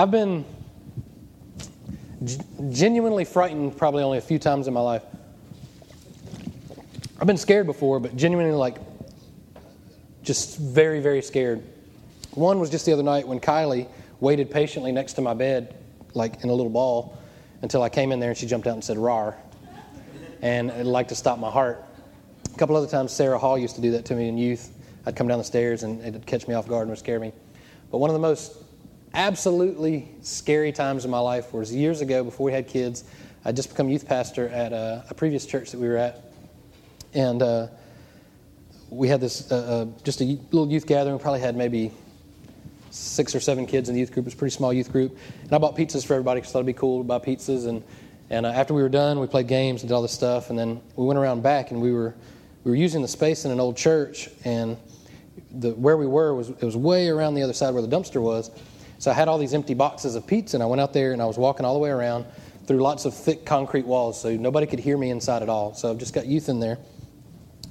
I've been g- genuinely frightened probably only a few times in my life. I've been scared before, but genuinely like just very, very scared. One was just the other night when Kylie waited patiently next to my bed, like in a little ball, until I came in there and she jumped out and said, "Rar," and it liked to stop my heart. A couple other times, Sarah Hall used to do that to me in youth. I'd come down the stairs and it'd catch me off guard and would scare me. But one of the most absolutely scary times in my life was years ago before we had kids. I'd just become youth pastor at a, a previous church that we were at. And uh, we had this, uh, uh, just a little youth gathering. We probably had maybe six or seven kids in the youth group. It was a pretty small youth group. And I bought pizzas for everybody because I thought it'd be cool to buy pizzas. And, and uh, after we were done, we played games and did all this stuff. And then we went around back and we were, we were using the space in an old church. And the, where we were was it was way around the other side where the dumpster was. So I had all these empty boxes of pizza, and I went out there and I was walking all the way around through lots of thick concrete walls, so nobody could hear me inside at all. So I've just got youth in there,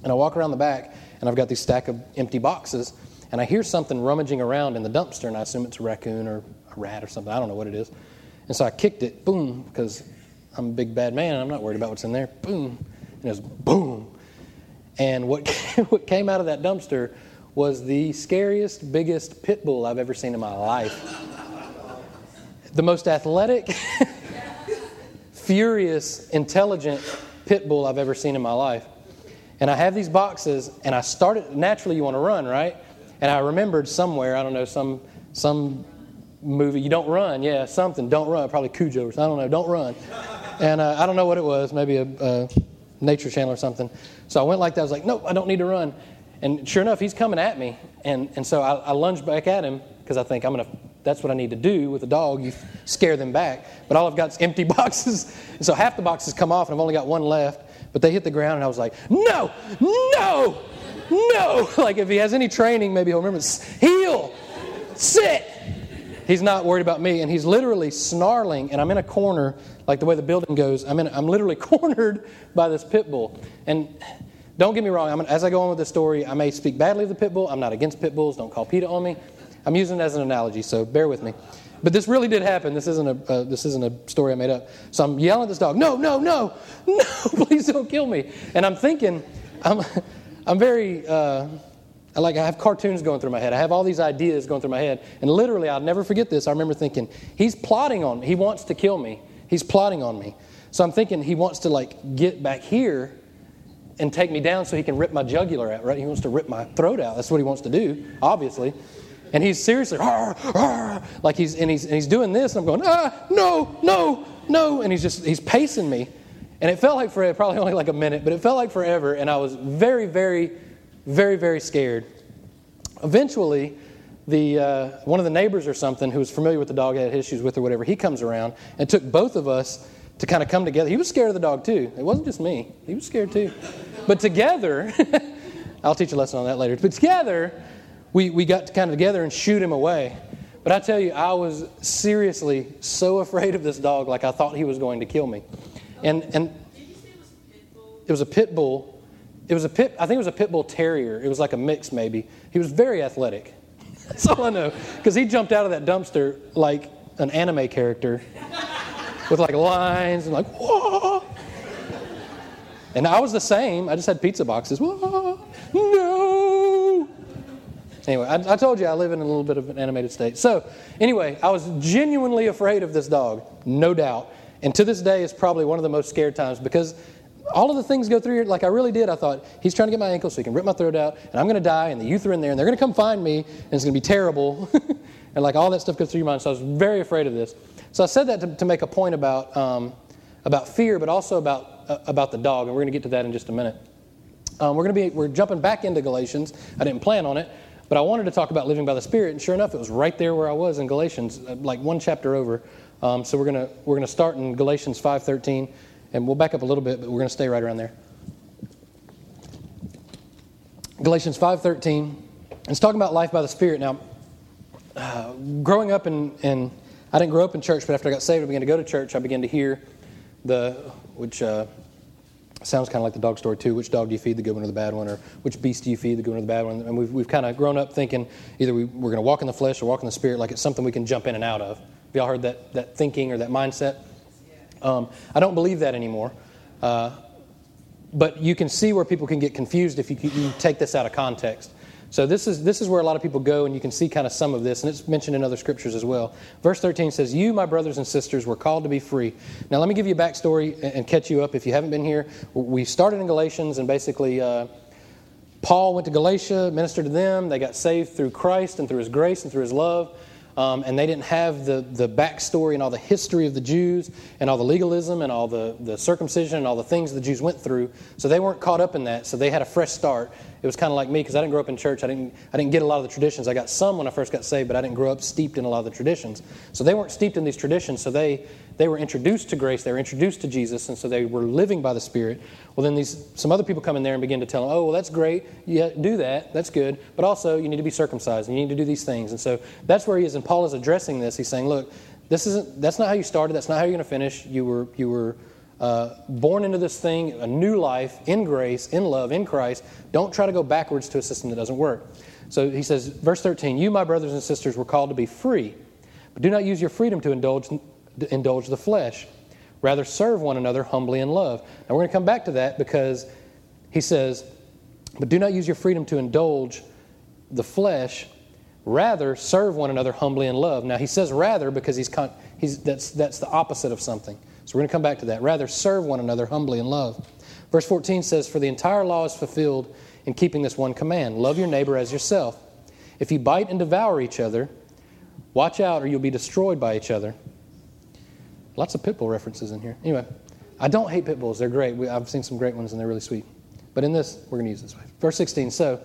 and I walk around the back, and I've got these stack of empty boxes, and I hear something rummaging around in the dumpster, and I assume it's a raccoon or a rat or something. I don't know what it is. And so I kicked it, boom, because I'm a big bad man, and I'm not worried about what's in there. Boom, and it was boom. And what what came out of that dumpster was the scariest, biggest pit bull I've ever seen in my life. The most athletic, furious, intelligent pit bull I've ever seen in my life. And I have these boxes, and I started, naturally, you want to run, right? And I remembered somewhere, I don't know, some, some movie, you don't run, yeah, something, don't run, probably Cujo or something, I don't know, don't run. And uh, I don't know what it was, maybe a, a nature channel or something. So I went like that, I was like, nope, I don't need to run. And sure enough, he's coming at me. And, and so I, I lunge back at him because I think I'm going to, that's what I need to do with a dog. You scare them back. But all I've got is empty boxes. And so half the boxes come off and I've only got one left. But they hit the ground and I was like, no, no, no. Like if he has any training, maybe he'll remember, heel, sit. He's not worried about me. And he's literally snarling. And I'm in a corner, like the way the building goes. I'm, in, I'm literally cornered by this pit bull. And don't get me wrong, I'm, as I go on with the story, I may speak badly of the pit bull. I'm not against pit bulls. Don't call PETA on me. I'm using it as an analogy, so bear with me. But this really did happen. This isn't a, uh, this isn't a story I made up. So I'm yelling at this dog, no, no, no, no, please don't kill me. And I'm thinking, I'm, I'm very, uh, like I have cartoons going through my head. I have all these ideas going through my head. And literally, I'll never forget this. I remember thinking, he's plotting on me. He wants to kill me. He's plotting on me. So I'm thinking he wants to like get back here and take me down so he can rip my jugular out, right? He wants to rip my throat out. That's what he wants to do, obviously. And he's seriously, like he's and he's and he's doing this, and I'm going, ah, no, no, no, and he's just he's pacing me, and it felt like for probably only like a minute, but it felt like forever, and I was very, very, very, very scared. Eventually, the uh, one of the neighbors or something who was familiar with the dog had issues with or whatever, he comes around and took both of us to kind of come together. He was scared of the dog too. It wasn't just me. He was scared too. But together, I'll teach a lesson on that later. But together, we, we got to kind of together and shoot him away. But I tell you, I was seriously so afraid of this dog, like I thought he was going to kill me. And, and it was a pit bull. It was a pit, I think it was a pit bull terrier. It was like a mix, maybe. He was very athletic. That's all I know. Because he jumped out of that dumpster like an anime character with like lines and like, whoa. And I was the same. I just had pizza boxes. Whoa, no. Anyway, I, I, told you I live in a little bit of an animated state. So, anyway, I was genuinely afraid of this dog, no doubt. And to this day, it's probably one of the most scared times because all of the things go through here. Like I really did. I thought he's trying to get my ankle so he can rip my throat out, and I'm going to die, and the youth are in there, and they're going to come find me, and it's going to be terrible, and like all that stuff goes through your mind. So I was very afraid of this. So I said that to, to make a point about um, about fear, but also about uh, about the dog, and we're going to get to that in just a minute. Um, we're going to be we're jumping back into Galatians. I didn't plan on it, but I wanted to talk about living by the Spirit, and sure enough, it was right there where I was in Galatians, uh, like one chapter over. Um, so we're going to we're to start in Galatians five thirteen, and we'll back up a little bit, but we're going to stay right around there. Galatians five thirteen. It's talking about life by the Spirit. Now, uh, growing up in, in I didn't grow up in church, but after I got saved, I began to go to church. I began to hear the which uh, sounds kind of like the dog story too. Which dog do you feed, the good one or the bad one, or which beast do you feed, the good one or the bad one? And we've, we've kind of grown up thinking either we, we're going to walk in the flesh or walk in the spirit, like it's something we can jump in and out of. Have y'all heard that, that thinking or that mindset? Um, I don't believe that anymore. Uh, but you can see where people can get confused if you, you take this out of context. So this is this is where a lot of people go, and you can see kind of some of this, and it's mentioned in other scriptures as well. Verse 13 says, "You, my brothers and sisters, were called to be free." Now, let me give you a backstory and catch you up if you haven't been here. We started in Galatians, and basically, uh, Paul went to Galatia, ministered to them. They got saved through Christ and through His grace and through His love um, and they didn't have the, the backstory and all the history of the Jews and all the legalism and all the, the circumcision and all the things the Jews went through. So they weren't caught up in that. So they had a fresh start. It was kind of like me because I didn't grow up in church. I didn't, I didn't get a lot of the traditions. I got some when I first got saved, but I didn't grow up steeped in a lot of the traditions. So they weren't steeped in these traditions. So they, they were introduced to grace. They were introduced to Jesus. And so they were living by the Spirit. Well, then these, some other people come in there and begin to tell them, oh, well, that's great. Yeah, do that. That's good. But also, you need to be circumcised and you need to do these things. And so that's where he is. And Paul is addressing this. He's saying, look, this isn't, that's not how you started. That's not how you're going to finish. You were, you were uh, born into this thing, a new life in grace, in love, in Christ. Don't try to go backwards to a system that doesn't work. So he says, verse 13, You, my brothers and sisters, were called to be free, but do not use your freedom to indulge, to indulge the flesh. Rather, serve one another humbly in love. Now, we're going to come back to that because he says, But do not use your freedom to indulge the flesh. Rather, serve one another humbly in love. Now, he says rather because he's, con- he's that's, that's the opposite of something. So we're going to come back to that. Rather, serve one another humbly in love. Verse 14 says, For the entire law is fulfilled in keeping this one command love your neighbor as yourself. If you bite and devour each other, watch out or you'll be destroyed by each other. Lots of pitbull references in here. Anyway, I don't hate pit bulls. They're great. We, I've seen some great ones and they're really sweet. But in this, we're going to use this way. Verse 16 So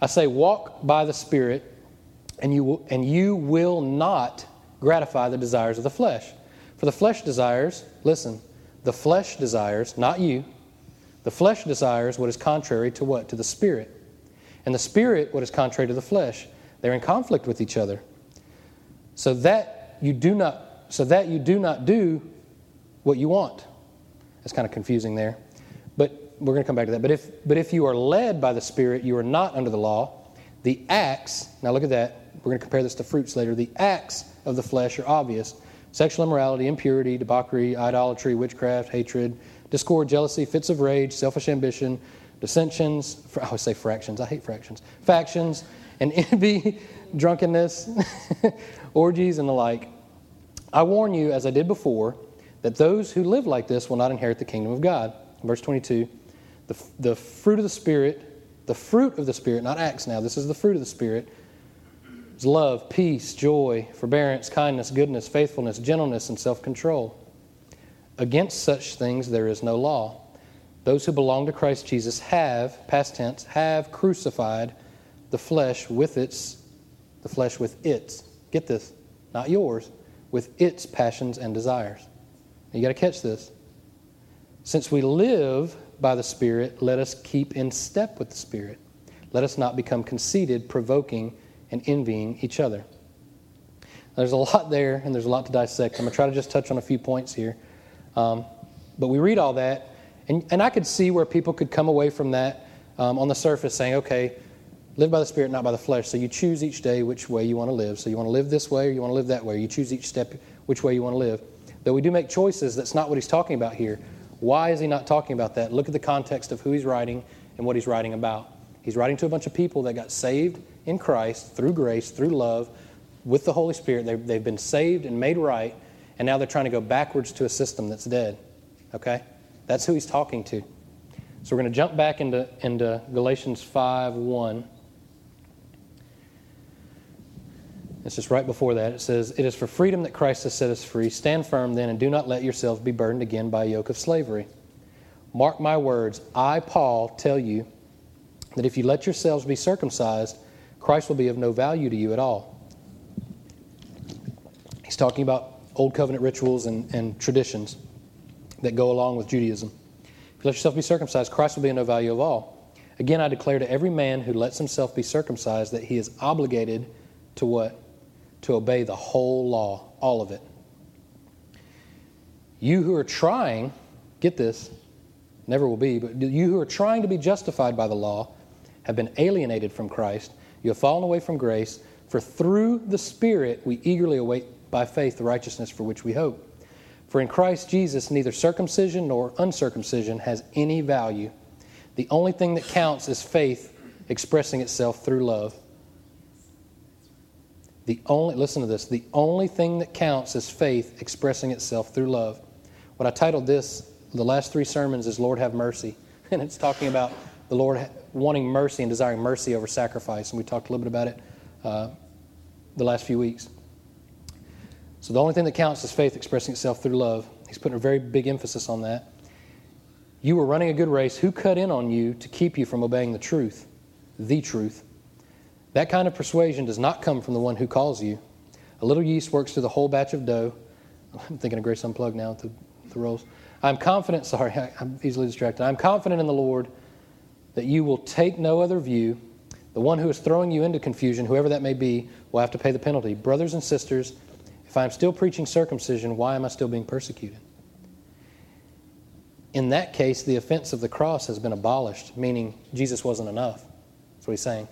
I say, walk by the Spirit, and you, and you will not gratify the desires of the flesh. For the flesh desires, listen, the flesh desires, not you, the flesh desires what is contrary to what? To the spirit. And the spirit what is contrary to the flesh. They're in conflict with each other. So that you do not so that you do not do what you want. That's kind of confusing there. But we're going to come back to that. But if but if you are led by the spirit, you are not under the law. The acts, now look at that. We're going to compare this to fruits later. The acts of the flesh are obvious sexual immorality, impurity, debauchery, idolatry, witchcraft, hatred, discord, jealousy, fits of rage, selfish ambition, dissensions, I always say fractions, I hate fractions, factions, and envy, drunkenness, orgies, and the like. I warn you, as I did before, that those who live like this will not inherit the kingdom of God. Verse 22 the, the fruit of the Spirit, the fruit of the Spirit, not acts now, this is the fruit of the Spirit is love, peace, joy, forbearance, kindness, goodness, faithfulness, gentleness, and self control. Against such things there is no law. Those who belong to Christ Jesus have, past tense, have crucified the flesh with its, the flesh with its, get this, not yours, with its passions and desires. You got to catch this. Since we live by the Spirit, let us keep in step with the Spirit. Let us not become conceited, provoking and envying each other. There's a lot there, and there's a lot to dissect. I'm going to try to just touch on a few points here. Um, but we read all that, and, and I could see where people could come away from that um, on the surface saying, okay, live by the Spirit, not by the flesh. So you choose each day which way you want to live. So you want to live this way or you want to live that way. You choose each step which way you want to live. Though we do make choices, that's not what he's talking about here. Why is he not talking about that? Look at the context of who he's writing and what he's writing about. He's writing to a bunch of people that got saved in Christ through grace, through love, with the Holy Spirit. They've, they've been saved and made right, and now they're trying to go backwards to a system that's dead. Okay? That's who he's talking to. So we're going to jump back into, into Galatians 5 1. It's just right before that. It says, It is for freedom that Christ has set us free. Stand firm then, and do not let yourselves be burdened again by a yoke of slavery. Mark my words. I, Paul, tell you that if you let yourselves be circumcised, Christ will be of no value to you at all. He's talking about old covenant rituals and, and traditions that go along with Judaism. If you let yourself be circumcised, Christ will be of no value at all. Again, I declare to every man who lets himself be circumcised that he is obligated to what? To obey the whole law, all of it. You who are trying, get this, never will be, but you who are trying to be justified by the law have been alienated from Christ you have fallen away from grace, for through the Spirit we eagerly await by faith the righteousness for which we hope. For in Christ Jesus, neither circumcision nor uncircumcision has any value. The only thing that counts is faith expressing itself through love. The only, listen to this, the only thing that counts is faith expressing itself through love. What I titled this, the last three sermons, is Lord Have Mercy. And it's talking about the Lord wanting mercy and desiring mercy over sacrifice. And we talked a little bit about it uh, the last few weeks. So the only thing that counts is faith expressing itself through love. He's putting a very big emphasis on that. You were running a good race. Who cut in on you to keep you from obeying the truth? The truth. That kind of persuasion does not come from the one who calls you. A little yeast works through the whole batch of dough. I'm thinking of Grace Unplugged now with the, the rolls. I'm confident, sorry, I'm easily distracted. I'm confident in the Lord that you will take no other view. The one who is throwing you into confusion, whoever that may be, will have to pay the penalty. Brothers and sisters, if I'm still preaching circumcision, why am I still being persecuted? In that case, the offense of the cross has been abolished, meaning Jesus wasn't enough. That's what he's saying.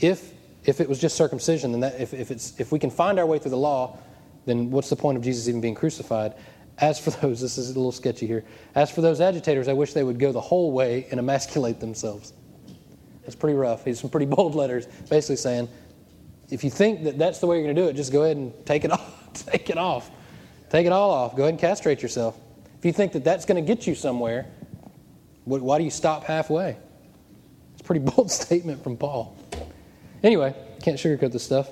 If, if it was just circumcision, then that, if, if, it's, if we can find our way through the law, then what's the point of Jesus even being crucified? As for those, this is a little sketchy here. As for those agitators, I wish they would go the whole way and emasculate themselves. That's pretty rough. He's some pretty bold letters, basically saying, if you think that that's the way you're going to do it, just go ahead and take it off. Take it off. Take it all off. Go ahead and castrate yourself. If you think that that's going to get you somewhere, why do you stop halfway? It's a pretty bold statement from Paul. Anyway, can't sugarcoat this stuff.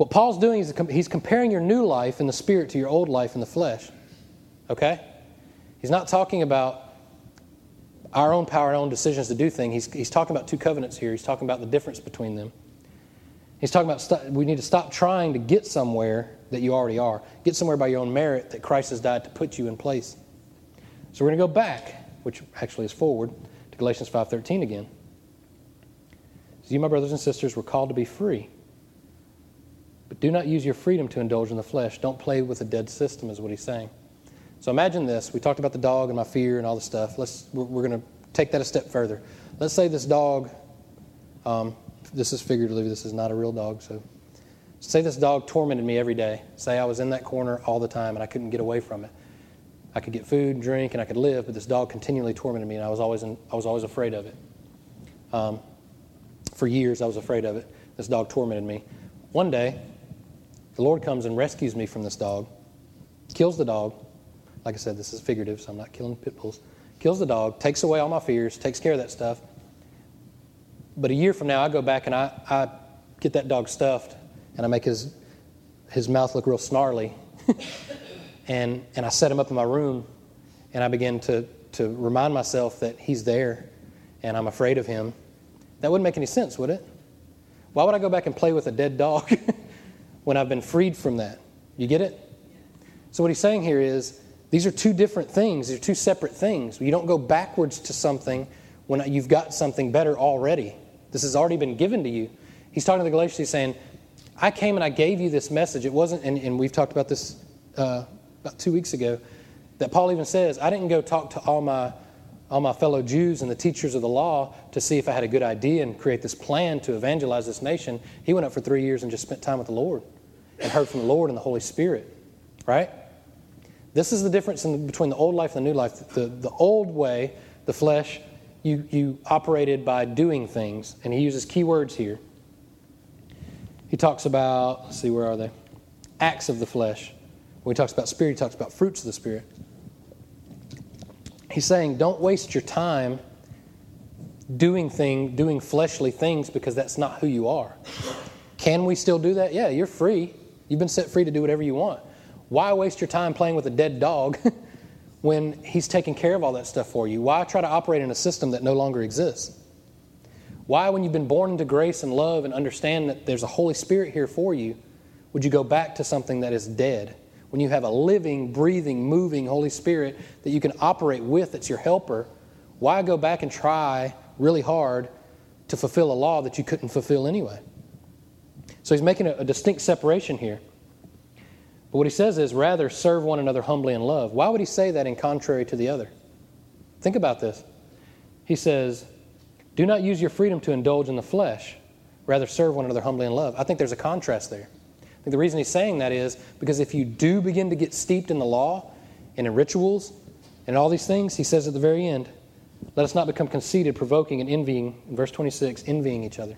What Paul's doing is he's comparing your new life in the spirit to your old life in the flesh. Okay? He's not talking about our own power, our own decisions to do things. He's, he's talking about two covenants here. He's talking about the difference between them. He's talking about st- we need to stop trying to get somewhere that you already are. Get somewhere by your own merit that Christ has died to put you in place. So we're going to go back, which actually is forward, to Galatians 5.13 again. So you, my brothers and sisters, were called to be free. Do not use your freedom to indulge in the flesh. Don't play with a dead system, is what he's saying. So imagine this. We talked about the dog and my fear and all the stuff. Let's, we're, we're going to take that a step further. Let's say this dog um, this is figuratively, this is not a real dog. So, say this dog tormented me every day. Say I was in that corner all the time and I couldn't get away from it. I could get food and drink and I could live, but this dog continually tormented me and I was always, in, I was always afraid of it. Um, for years, I was afraid of it. This dog tormented me. One day, the Lord comes and rescues me from this dog, kills the dog. Like I said, this is figurative, so I'm not killing pit bulls. Kills the dog, takes away all my fears, takes care of that stuff, but a year from now, I go back and I, I get that dog stuffed and I make his, his mouth look real snarly. and, and I set him up in my room and I begin to, to remind myself that he's there and I'm afraid of him. That wouldn't make any sense, would it? Why would I go back and play with a dead dog when I've been freed from that? You get it? So, what he's saying here is these are two different things, these are two separate things. You don't go backwards to something when you've got something better already. This has already been given to you. He's talking to the Galatians, he's saying, I came and I gave you this message. It wasn't, and, and we've talked about this uh, about two weeks ago, that Paul even says, I didn't go talk to all my, all my fellow Jews and the teachers of the law to see if I had a good idea and create this plan to evangelize this nation. He went up for three years and just spent time with the Lord and heard from the Lord and the Holy Spirit, right? This is the difference in, between the old life and the new life. The, the old way, the flesh, you, you operated by doing things. And he uses key words here. He talks about, let's see, where are they? Acts of the flesh. When he talks about spirit, he talks about fruits of the spirit. He's saying, don't waste your time doing thing, doing fleshly things because that's not who you are. Can we still do that? Yeah, you're free. You've been set free to do whatever you want. Why waste your time playing with a dead dog when He's taking care of all that stuff for you? Why try to operate in a system that no longer exists? Why, when you've been born into grace and love and understand that there's a Holy Spirit here for you, would you go back to something that is dead? When you have a living, breathing, moving Holy Spirit that you can operate with, that's your helper, why go back and try really hard to fulfill a law that you couldn't fulfill anyway? So he's making a, a distinct separation here. But what he says is rather serve one another humbly in love. Why would he say that in contrary to the other? Think about this. He says, Do not use your freedom to indulge in the flesh, rather serve one another humbly in love. I think there's a contrast there. I think the reason he's saying that is because if you do begin to get steeped in the law and in rituals and all these things, he says at the very end, let us not become conceited, provoking, and envying, in verse 26, envying each other.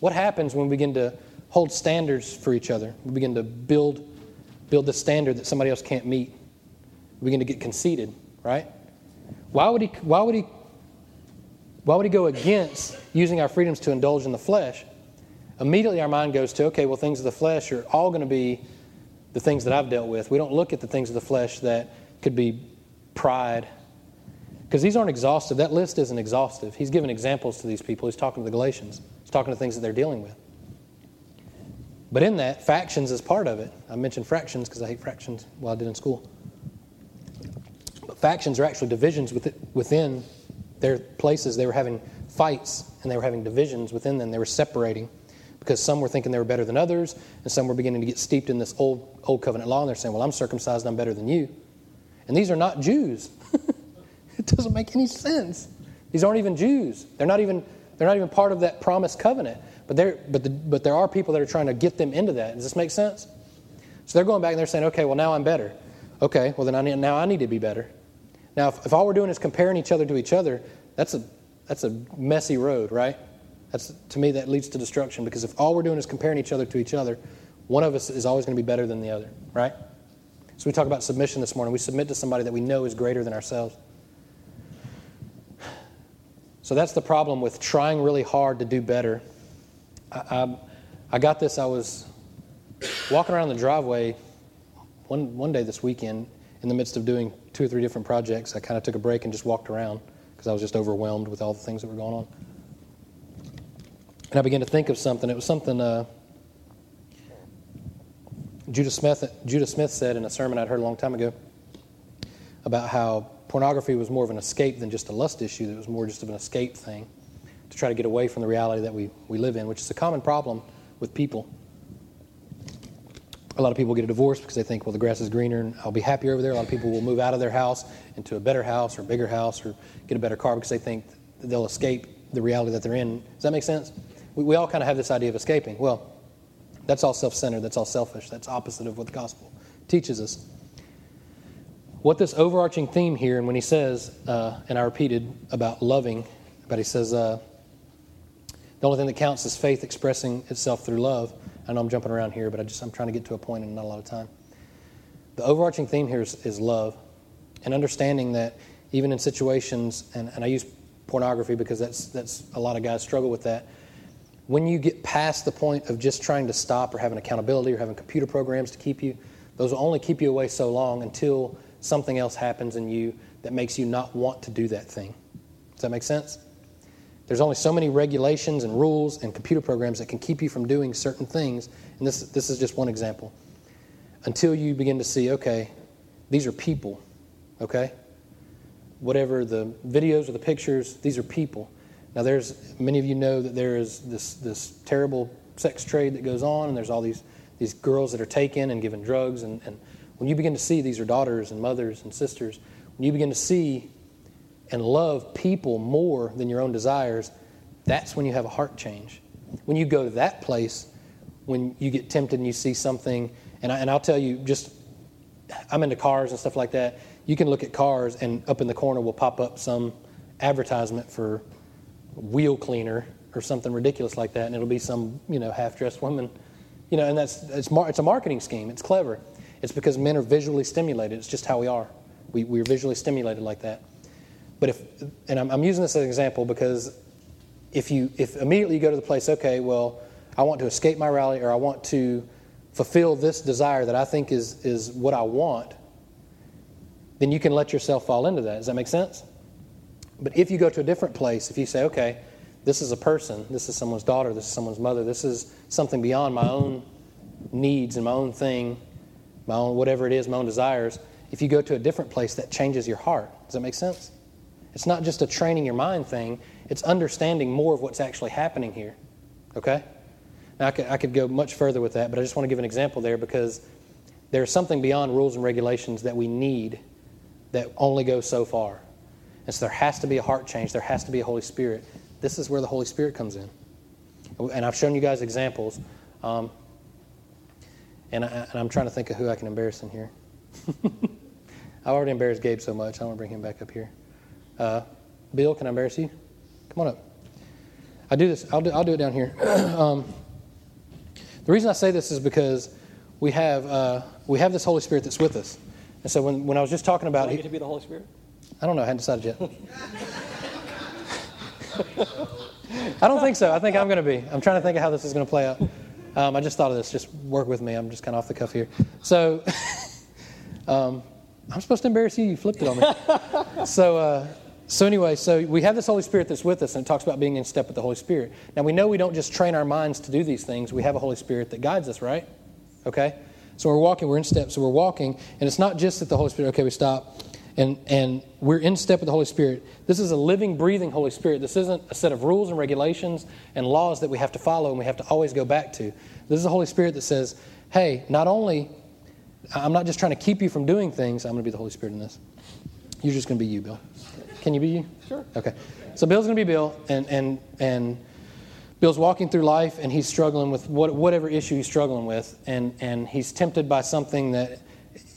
What happens when we begin to hold standards for each other? We begin to build, build the standard that somebody else can't meet. We begin to get conceited, right? Why would he, why would he, why would he go against using our freedoms to indulge in the flesh? Immediately our mind goes to, okay, well, things of the flesh are all going to be the things that I've dealt with. We don't look at the things of the flesh that could be pride, because these aren't exhaustive. That list isn't exhaustive. He's given examples to these people. He's talking to the Galatians, he's talking to things that they're dealing with. But in that, factions is part of it. I mentioned fractions because I hate fractions, well, I did in school. But factions are actually divisions within their places. They were having fights and they were having divisions within them. They were separating because some were thinking they were better than others, and some were beginning to get steeped in this old, old covenant law, and they're saying, Well, I'm circumcised, I'm better than you. And these are not Jews. it doesn't make any sense. These aren't even Jews. They're not even, they're not even part of that promised covenant. But, there, but, the, but there are people that are trying to get them into that. Does this make sense? So they're going back and they're saying, okay, well, now I'm better. Okay, well, then I need, now I need to be better. Now, if, if all we're doing is comparing each other to each other, that's a, that's a messy road, right? That's, to me, that leads to destruction because if all we're doing is comparing each other to each other, one of us is always going to be better than the other, right? So we talk about submission this morning. We submit to somebody that we know is greater than ourselves. So that's the problem with trying really hard to do better. I, I, I got this. I was walking around the driveway one, one day this weekend in the midst of doing two or three different projects. I kind of took a break and just walked around because I was just overwhelmed with all the things that were going on. And I began to think of something. It was something uh, Judah Smith, Judah Smith said in a sermon I'd heard a long time ago about how pornography was more of an escape than just a lust issue, it was more just of an escape thing to try to get away from the reality that we, we live in, which is a common problem with people. A lot of people get a divorce because they think, well, the grass is greener and I'll be happier over there. A lot of people will move out of their house into a better house or a bigger house or get a better car because they think they'll escape the reality that they're in. Does that make sense? We, we all kind of have this idea of escaping. Well, that's all self centered. That's all selfish. That's opposite of what the gospel teaches us. What this overarching theme here, and when he says, uh, and I repeated about loving, but he says, uh, the only thing that counts is faith expressing itself through love. I know I'm jumping around here, but I just, I'm trying to get to a point and not a lot of time. The overarching theme here is, is love and understanding that even in situations, and, and I use pornography because that's, that's a lot of guys struggle with that when you get past the point of just trying to stop or having accountability or having computer programs to keep you, those will only keep you away so long until something else happens in you that makes you not want to do that thing. Does that make sense? There's only so many regulations and rules and computer programs that can keep you from doing certain things. And this, this is just one example. Until you begin to see, okay, these are people, okay? Whatever the videos or the pictures, these are people. Now, there's many of you know that there is this this terrible sex trade that goes on, and there's all these these girls that are taken and given drugs. And, and when you begin to see these are daughters and mothers and sisters, when you begin to see and love people more than your own desires, that's when you have a heart change. When you go to that place, when you get tempted and you see something, and, I, and I'll tell you, just I'm into cars and stuff like that. You can look at cars, and up in the corner will pop up some advertisement for wheel cleaner or something ridiculous like that, and it'll be some you know half-dressed woman, you know, and that's it's, mar- it's a marketing scheme. It's clever. It's because men are visually stimulated. It's just how we are. We we're visually stimulated like that. But if and I'm, I'm using this as an example because if you if immediately you go to the place, okay, well, I want to escape my rally or I want to fulfill this desire that I think is is what I want, then you can let yourself fall into that. Does that make sense? But if you go to a different place, if you say, okay, this is a person, this is someone's daughter, this is someone's mother, this is something beyond my own needs and my own thing, my own whatever it is, my own desires, if you go to a different place, that changes your heart. Does that make sense? It's not just a training your mind thing, it's understanding more of what's actually happening here. Okay? Now, I could, I could go much further with that, but I just want to give an example there because there's something beyond rules and regulations that we need that only goes so far. And so there has to be a heart change, there has to be a Holy Spirit. This is where the Holy Spirit comes in. And I've shown you guys examples. Um, and, I, and I'm trying to think of who I can embarrass in here. I already embarrassed Gabe so much. I don't want to bring him back up here. Uh, Bill, can I embarrass you? Come on up. I do this. I'll do, I'll do it down here. um, the reason I say this is because we have uh, we have this Holy Spirit that's with us, and so when, when I was just talking about, Do I get to be the Holy Spirit? I don't know. I hadn't decided yet. I don't think so. I think I'm going to be. I'm trying to think of how this is going to play out. Um, I just thought of this. Just work with me. I'm just kind of off the cuff here. So, um, I'm supposed to embarrass you. You flipped it on me. so, uh, so anyway, so we have this Holy Spirit that's with us, and it talks about being in step with the Holy Spirit. Now we know we don't just train our minds to do these things. We have a Holy Spirit that guides us, right? Okay. So we're walking. We're in step. So we're walking, and it's not just that the Holy Spirit. Okay, we stop and, and we're in step with the Holy Spirit. This is a living, breathing Holy Spirit. This isn't a set of rules and regulations and laws that we have to follow and we have to always go back to. This is a Holy Spirit that says, hey, not only, I'm not just trying to keep you from doing things, I'm going to be the Holy Spirit in this. You're just going to be you, Bill. Can you be you? Sure. Okay. So Bill's going to be Bill, and, and, and Bill's walking through life and he's struggling with what, whatever issue he's struggling with, and, and he's tempted by something that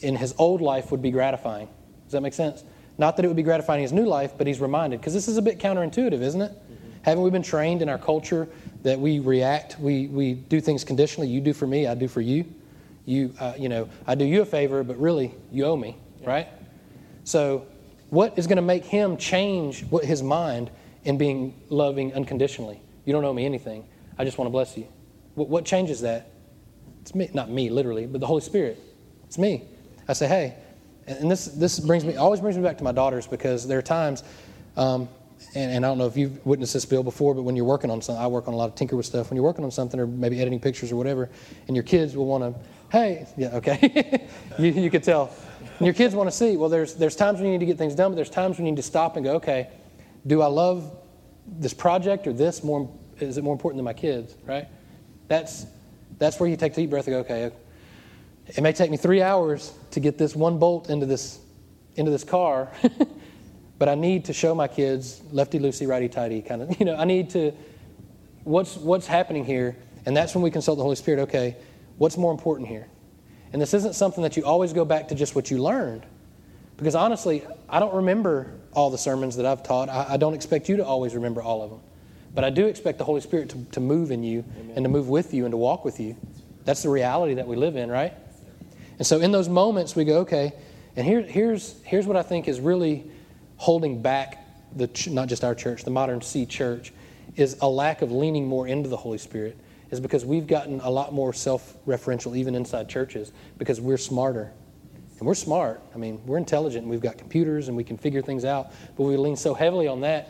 in his old life would be gratifying does that make sense? Not that it would be gratifying in his new life, but he's reminded, because this is a bit counterintuitive, isn't it? Mm-hmm. Haven't we been trained in our culture that we react, we, we do things conditionally? You do for me, I do for you. You, uh, you know, I do you a favor, but really, you owe me, yeah. right? So, what is going to make him change what his mind in being loving unconditionally? You don't owe me anything. I just want to bless you. What, what changes that? It's me, not me literally, but the Holy Spirit. It's me. I say, hey, and this this brings me always brings me back to my daughters because there are times, um, and, and, I don't know if you've witnessed this, Bill, before, but when you're working on something, I work on a lot of tinker with stuff. When you're working on something, or maybe editing pictures or whatever, and your kids will want to, hey, yeah, okay, you you could tell, and your kids want to see. Well, there's there's times when you need to get things done, but there's times when you need to stop and go, okay, do I love this project or this more? Is it more important than my kids? Right? That's that's where you take a deep breath and go, okay it may take me three hours to get this one bolt into this, into this car, but I need to show my kids lefty loosey, righty tighty kind of, you know, I need to, what's, what's happening here? And that's when we consult the Holy Spirit. Okay, what's more important here? And this isn't something that you always go back to just what you learned. Because honestly, I don't remember all the sermons that I've taught. I, I don't expect you to always remember all of them. But I do expect the Holy Spirit to, to move in you Amen. and to move with you and to walk with you. That's the reality that we live in, right? And so in those moments, we go, okay, and here, here's, here's what I think is really holding back the not just our church, the modern C church, is a lack of leaning more into the Holy Spirit. Is because we've gotten a lot more self-referential even inside churches because we're smarter. And we're smart. I mean, we're intelligent and we've got computers and we can figure things out. But we lean so heavily on that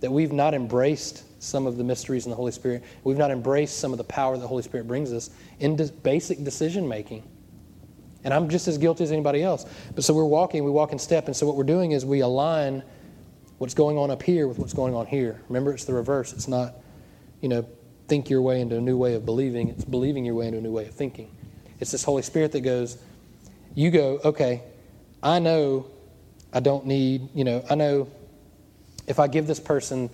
that we've not embraced some of the mysteries in the Holy Spirit. We've not embraced some of the power the Holy Spirit brings us in basic decision making. And I'm just as guilty as anybody else. But so we're walking, we walk in step. And so what we're doing is we align what's going on up here with what's going on here. Remember, it's the reverse. It's not, you know, think your way into a new way of believing, it's believing your way into a new way of thinking. It's this Holy Spirit that goes, you go, okay, I know I don't need, you know, I know if I give this person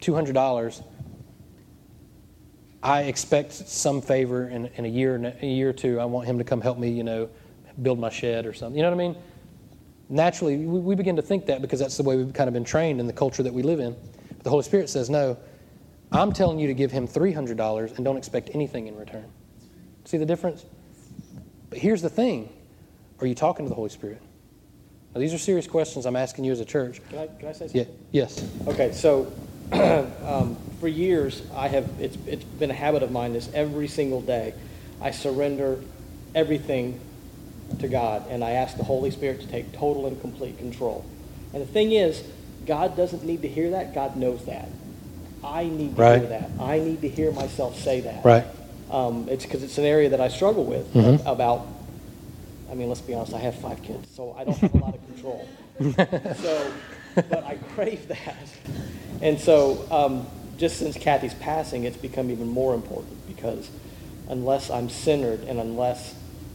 $200, I expect some favor in, in a year, in a year or two. I want him to come help me, you know, build my shed or something. You know what I mean? Naturally, we, we begin to think that because that's the way we've kind of been trained in the culture that we live in. But the Holy Spirit says, no, I'm telling you to give him $300 and don't expect anything in return. See the difference? But here's the thing are you talking to the Holy Spirit? Now, these are serious questions I'm asking you as a church. Can I, can I say something? Yeah, yes. Okay, so um, for years, I have it's it's been a habit of mine. This every single day, I surrender everything to God, and I ask the Holy Spirit to take total and complete control. And the thing is, God doesn't need to hear that. God knows that. I need to right. hear that. I need to hear myself say that. Right. Um, it's because it's an area that I struggle with mm-hmm. about. I mean, let's be honest. I have five kids, so I don't have a lot of control. so, but I crave that. And so, um, just since Kathy's passing, it's become even more important because unless I'm centered and unless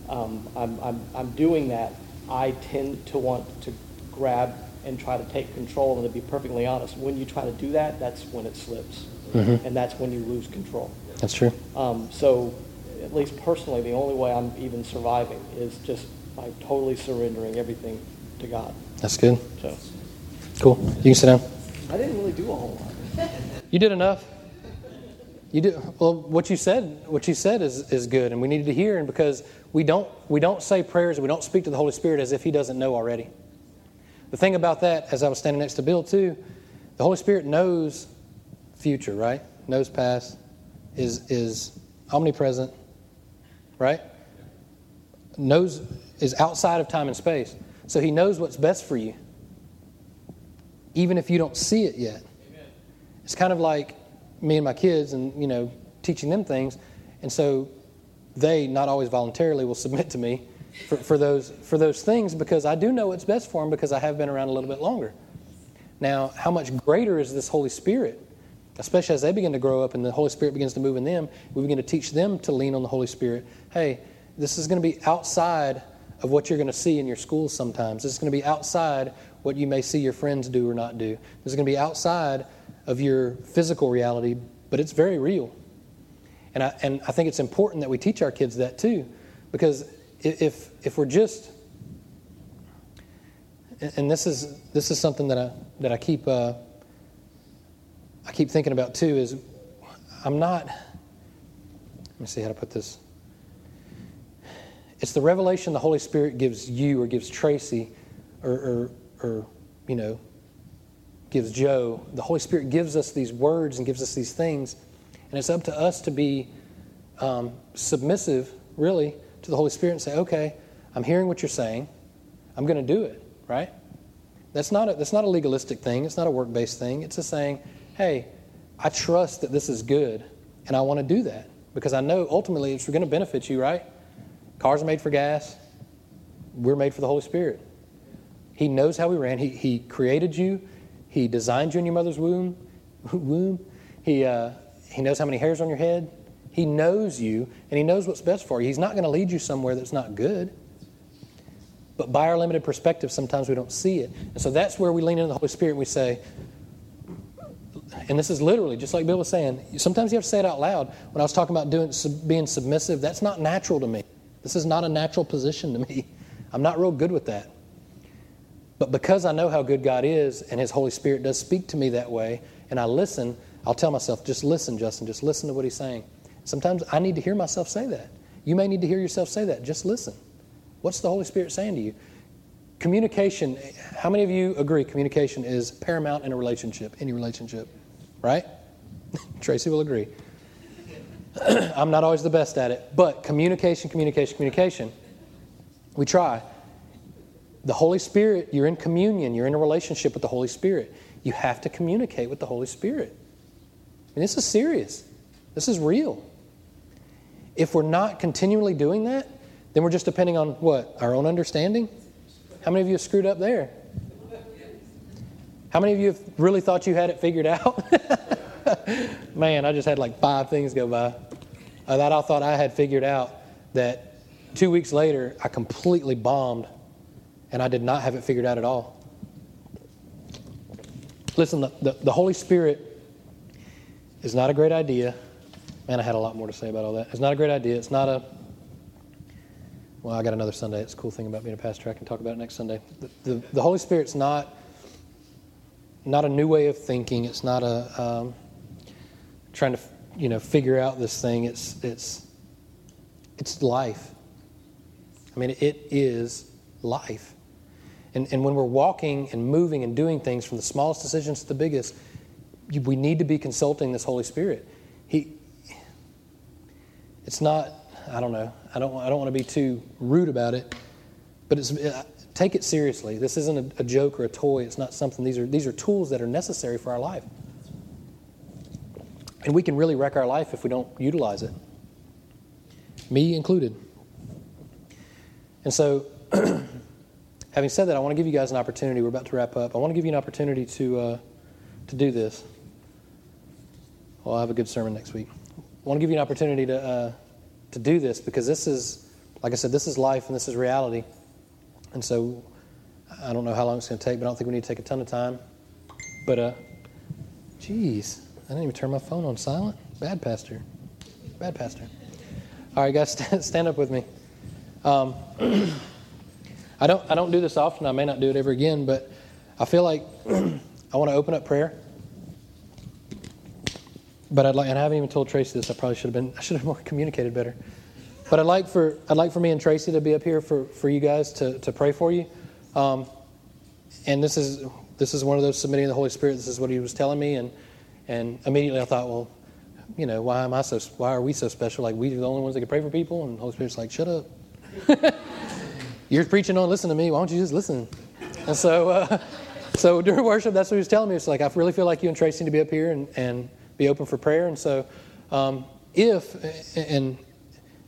um, I'm, I'm, I'm doing that, I tend to want to grab and try to take control. And to be perfectly honest, when you try to do that, that's when it slips. Mm-hmm. And that's when you lose control. That's true. Um, so at least personally, the only way I'm even surviving is just by totally surrendering everything to God. That's good. So Cool. You can sit down. I didn't really do a whole lot. You did enough. You did well. What you said, what you said is is good, and we needed to hear. And because we don't we don't say prayers, we don't speak to the Holy Spirit as if He doesn't know already. The thing about that, as I was standing next to Bill too, the Holy Spirit knows future, right? Knows past, is is omnipresent, right? Knows is outside of time and space, so He knows what's best for you, even if you don't see it yet. It's kind of like me and my kids and, you know, teaching them things. And so they, not always voluntarily, will submit to me for, for, those, for those things because I do know what's best for them because I have been around a little bit longer. Now, how much greater is this Holy Spirit? Especially as they begin to grow up and the Holy Spirit begins to move in them, we begin to teach them to lean on the Holy Spirit. Hey, this is going to be outside of what you're going to see in your schools sometimes. This is going to be outside what you may see your friends do or not do. This is going to be outside of your physical reality, but it's very real. And I, and I think it's important that we teach our kids that too, because if, if we're just, and this is, this is something that I, that I keep, uh, I keep thinking about too, is I'm not, let me see how to put this. It's the revelation the Holy Spirit gives you or gives Tracy or, or, or you know, gives Joe. The Holy Spirit gives us these words and gives us these things. And it's up to us to be um, submissive, really, to the Holy Spirit and say, okay, I'm hearing what you're saying. I'm going to do it, right? That's not, a, that's not a legalistic thing. It's not a work based thing. It's a saying, hey, I trust that this is good, and I want to do that because I know ultimately it's going to benefit you, right? Cars are made for gas. We're made for the Holy Spirit. He knows how we ran. He, he created you. He designed you in your mother's womb. womb. He, uh, he knows how many hairs on your head. He knows you, and He knows what's best for you. He's not going to lead you somewhere that's not good. But by our limited perspective, sometimes we don't see it. And so that's where we lean into the Holy Spirit and we say, and this is literally, just like Bill was saying, sometimes you have to say it out loud. When I was talking about doing, being submissive, that's not natural to me. This is not a natural position to me. I'm not real good with that. But because I know how good God is and His Holy Spirit does speak to me that way, and I listen, I'll tell myself, just listen, Justin, just listen to what He's saying. Sometimes I need to hear myself say that. You may need to hear yourself say that. Just listen. What's the Holy Spirit saying to you? Communication, how many of you agree communication is paramount in a relationship, any relationship? Right? Tracy will agree. I'm not always the best at it, but communication, communication, communication. We try the Holy Spirit, you're in communion, you're in a relationship with the Holy Spirit. You have to communicate with the Holy Spirit. I mean, this is serious. This is real. If we're not continually doing that, then we're just depending on what? Our own understanding? How many of you have screwed up there? How many of you have really thought you had it figured out? Man, I just had like five things go by uh, that I thought I had figured out that two weeks later I completely bombed and I did not have it figured out at all. Listen, the, the, the, Holy Spirit is not a great idea. Man, I had a lot more to say about all that. It's not a great idea. It's not a. Well, I got another Sunday. It's a cool thing about being a pastor. I can talk about it next Sunday. The, the, the Holy Spirit's not not a new way of thinking. It's not a um, trying to you know figure out this thing. It's it's it's life. I mean, it is life. And, and when we're walking and moving and doing things from the smallest decisions to the biggest, we need to be consulting this Holy Spirit. He, it's not, I don't know, I don't, I don't want to be too rude about it, but it's, uh, take it seriously. This isn't a, a joke or a toy. It's not something, these are, these are tools that are necessary for our life. And we can really wreck our life if we don't utilize it, me included. And so, Having said that, I want to give you guys an opportunity. We're about to wrap up. I want to give you an opportunity to, uh, to do this. Well, I'll have a good sermon next week. I want to give you an opportunity to, uh, to do this because this is, like I said, this is life and this is reality. And so I don't know how long it's going to take, but I don't think we need to take a ton of time. But, uh, geez, I didn't even turn my phone on silent. Bad pastor. Bad pastor. All right, guys, stand up with me. Um, I don't I don't do this often. I may not do it ever again, but I feel like I want to open up prayer. But I'd like, and I haven't even told Tracy this. I probably should have been. I should have more communicated better. But I'd like for I'd like for me and Tracy to be up here for, for you guys to, to pray for you. Um, and this is this is one of those submitting the Holy Spirit. This is what He was telling me, and and immediately I thought, well, you know, why am I so? Why are we so special? Like we're the only ones that can pray for people, and the Holy Spirit's like, shut up. You're preaching on listen to me. Why don't you just listen? And so, uh, so during worship, that's what he was telling me. It's like I really feel like you and Tracy need to be up here and, and be open for prayer. And so, um, if and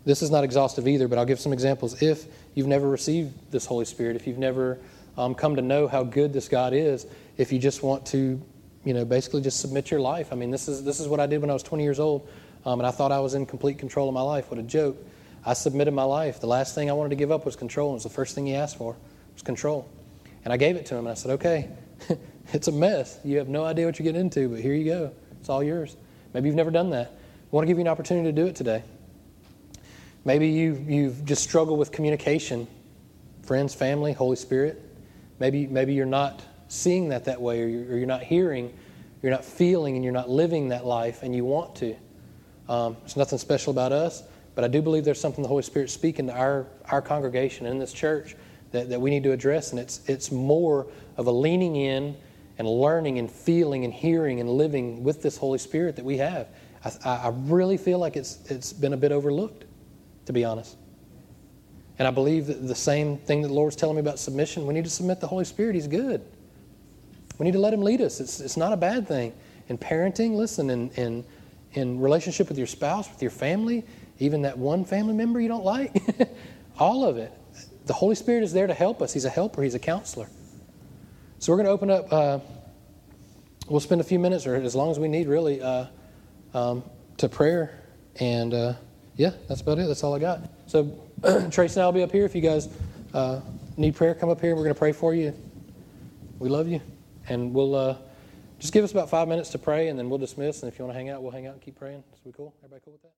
this is not exhaustive either, but I'll give some examples. If you've never received this Holy Spirit, if you've never um, come to know how good this God is, if you just want to, you know, basically just submit your life. I mean, this is this is what I did when I was 20 years old, um, and I thought I was in complete control of my life. What a joke! I submitted my life. The last thing I wanted to give up was control. It was the first thing he asked for was control, and I gave it to him. And I said, "Okay, it's a mess. You have no idea what you're getting into, but here you go. It's all yours." Maybe you've never done that. I want to give you an opportunity to do it today. Maybe you've, you've just struggled with communication, friends, family, Holy Spirit. Maybe, maybe you're not seeing that that way, or you're, or you're not hearing, you're not feeling, and you're not living that life, and you want to. Um, there's nothing special about us, but I do believe there's something the Holy Spirit speaking to our, our congregation in this church that, that we need to address, and it's, it's more of a leaning in and learning and feeling and hearing and living with this Holy Spirit that we have. I, I really feel like it's, it's been a bit overlooked, to be honest. And I believe that the same thing that the Lord's telling me about submission, we need to submit the Holy Spirit. He's good. We need to let Him lead us. It's, it's not a bad thing. In parenting, listen, in, in, in relationship with your spouse, with your family, even that one family member you don't like, all of it. The Holy Spirit is there to help us. He's a helper, He's a counselor. So we're going to open up, uh, we'll spend a few minutes, or as long as we need, really, uh, um, to prayer. And uh, yeah, that's about it. That's all I got. So Tracy and I will be up here. If you guys uh, need prayer, come up here. We're going to pray for you. We love you. And we'll uh, just give us about five minutes to pray, and then we'll dismiss. And if you want to hang out, we'll hang out and keep praying. Is we cool? Everybody cool with that?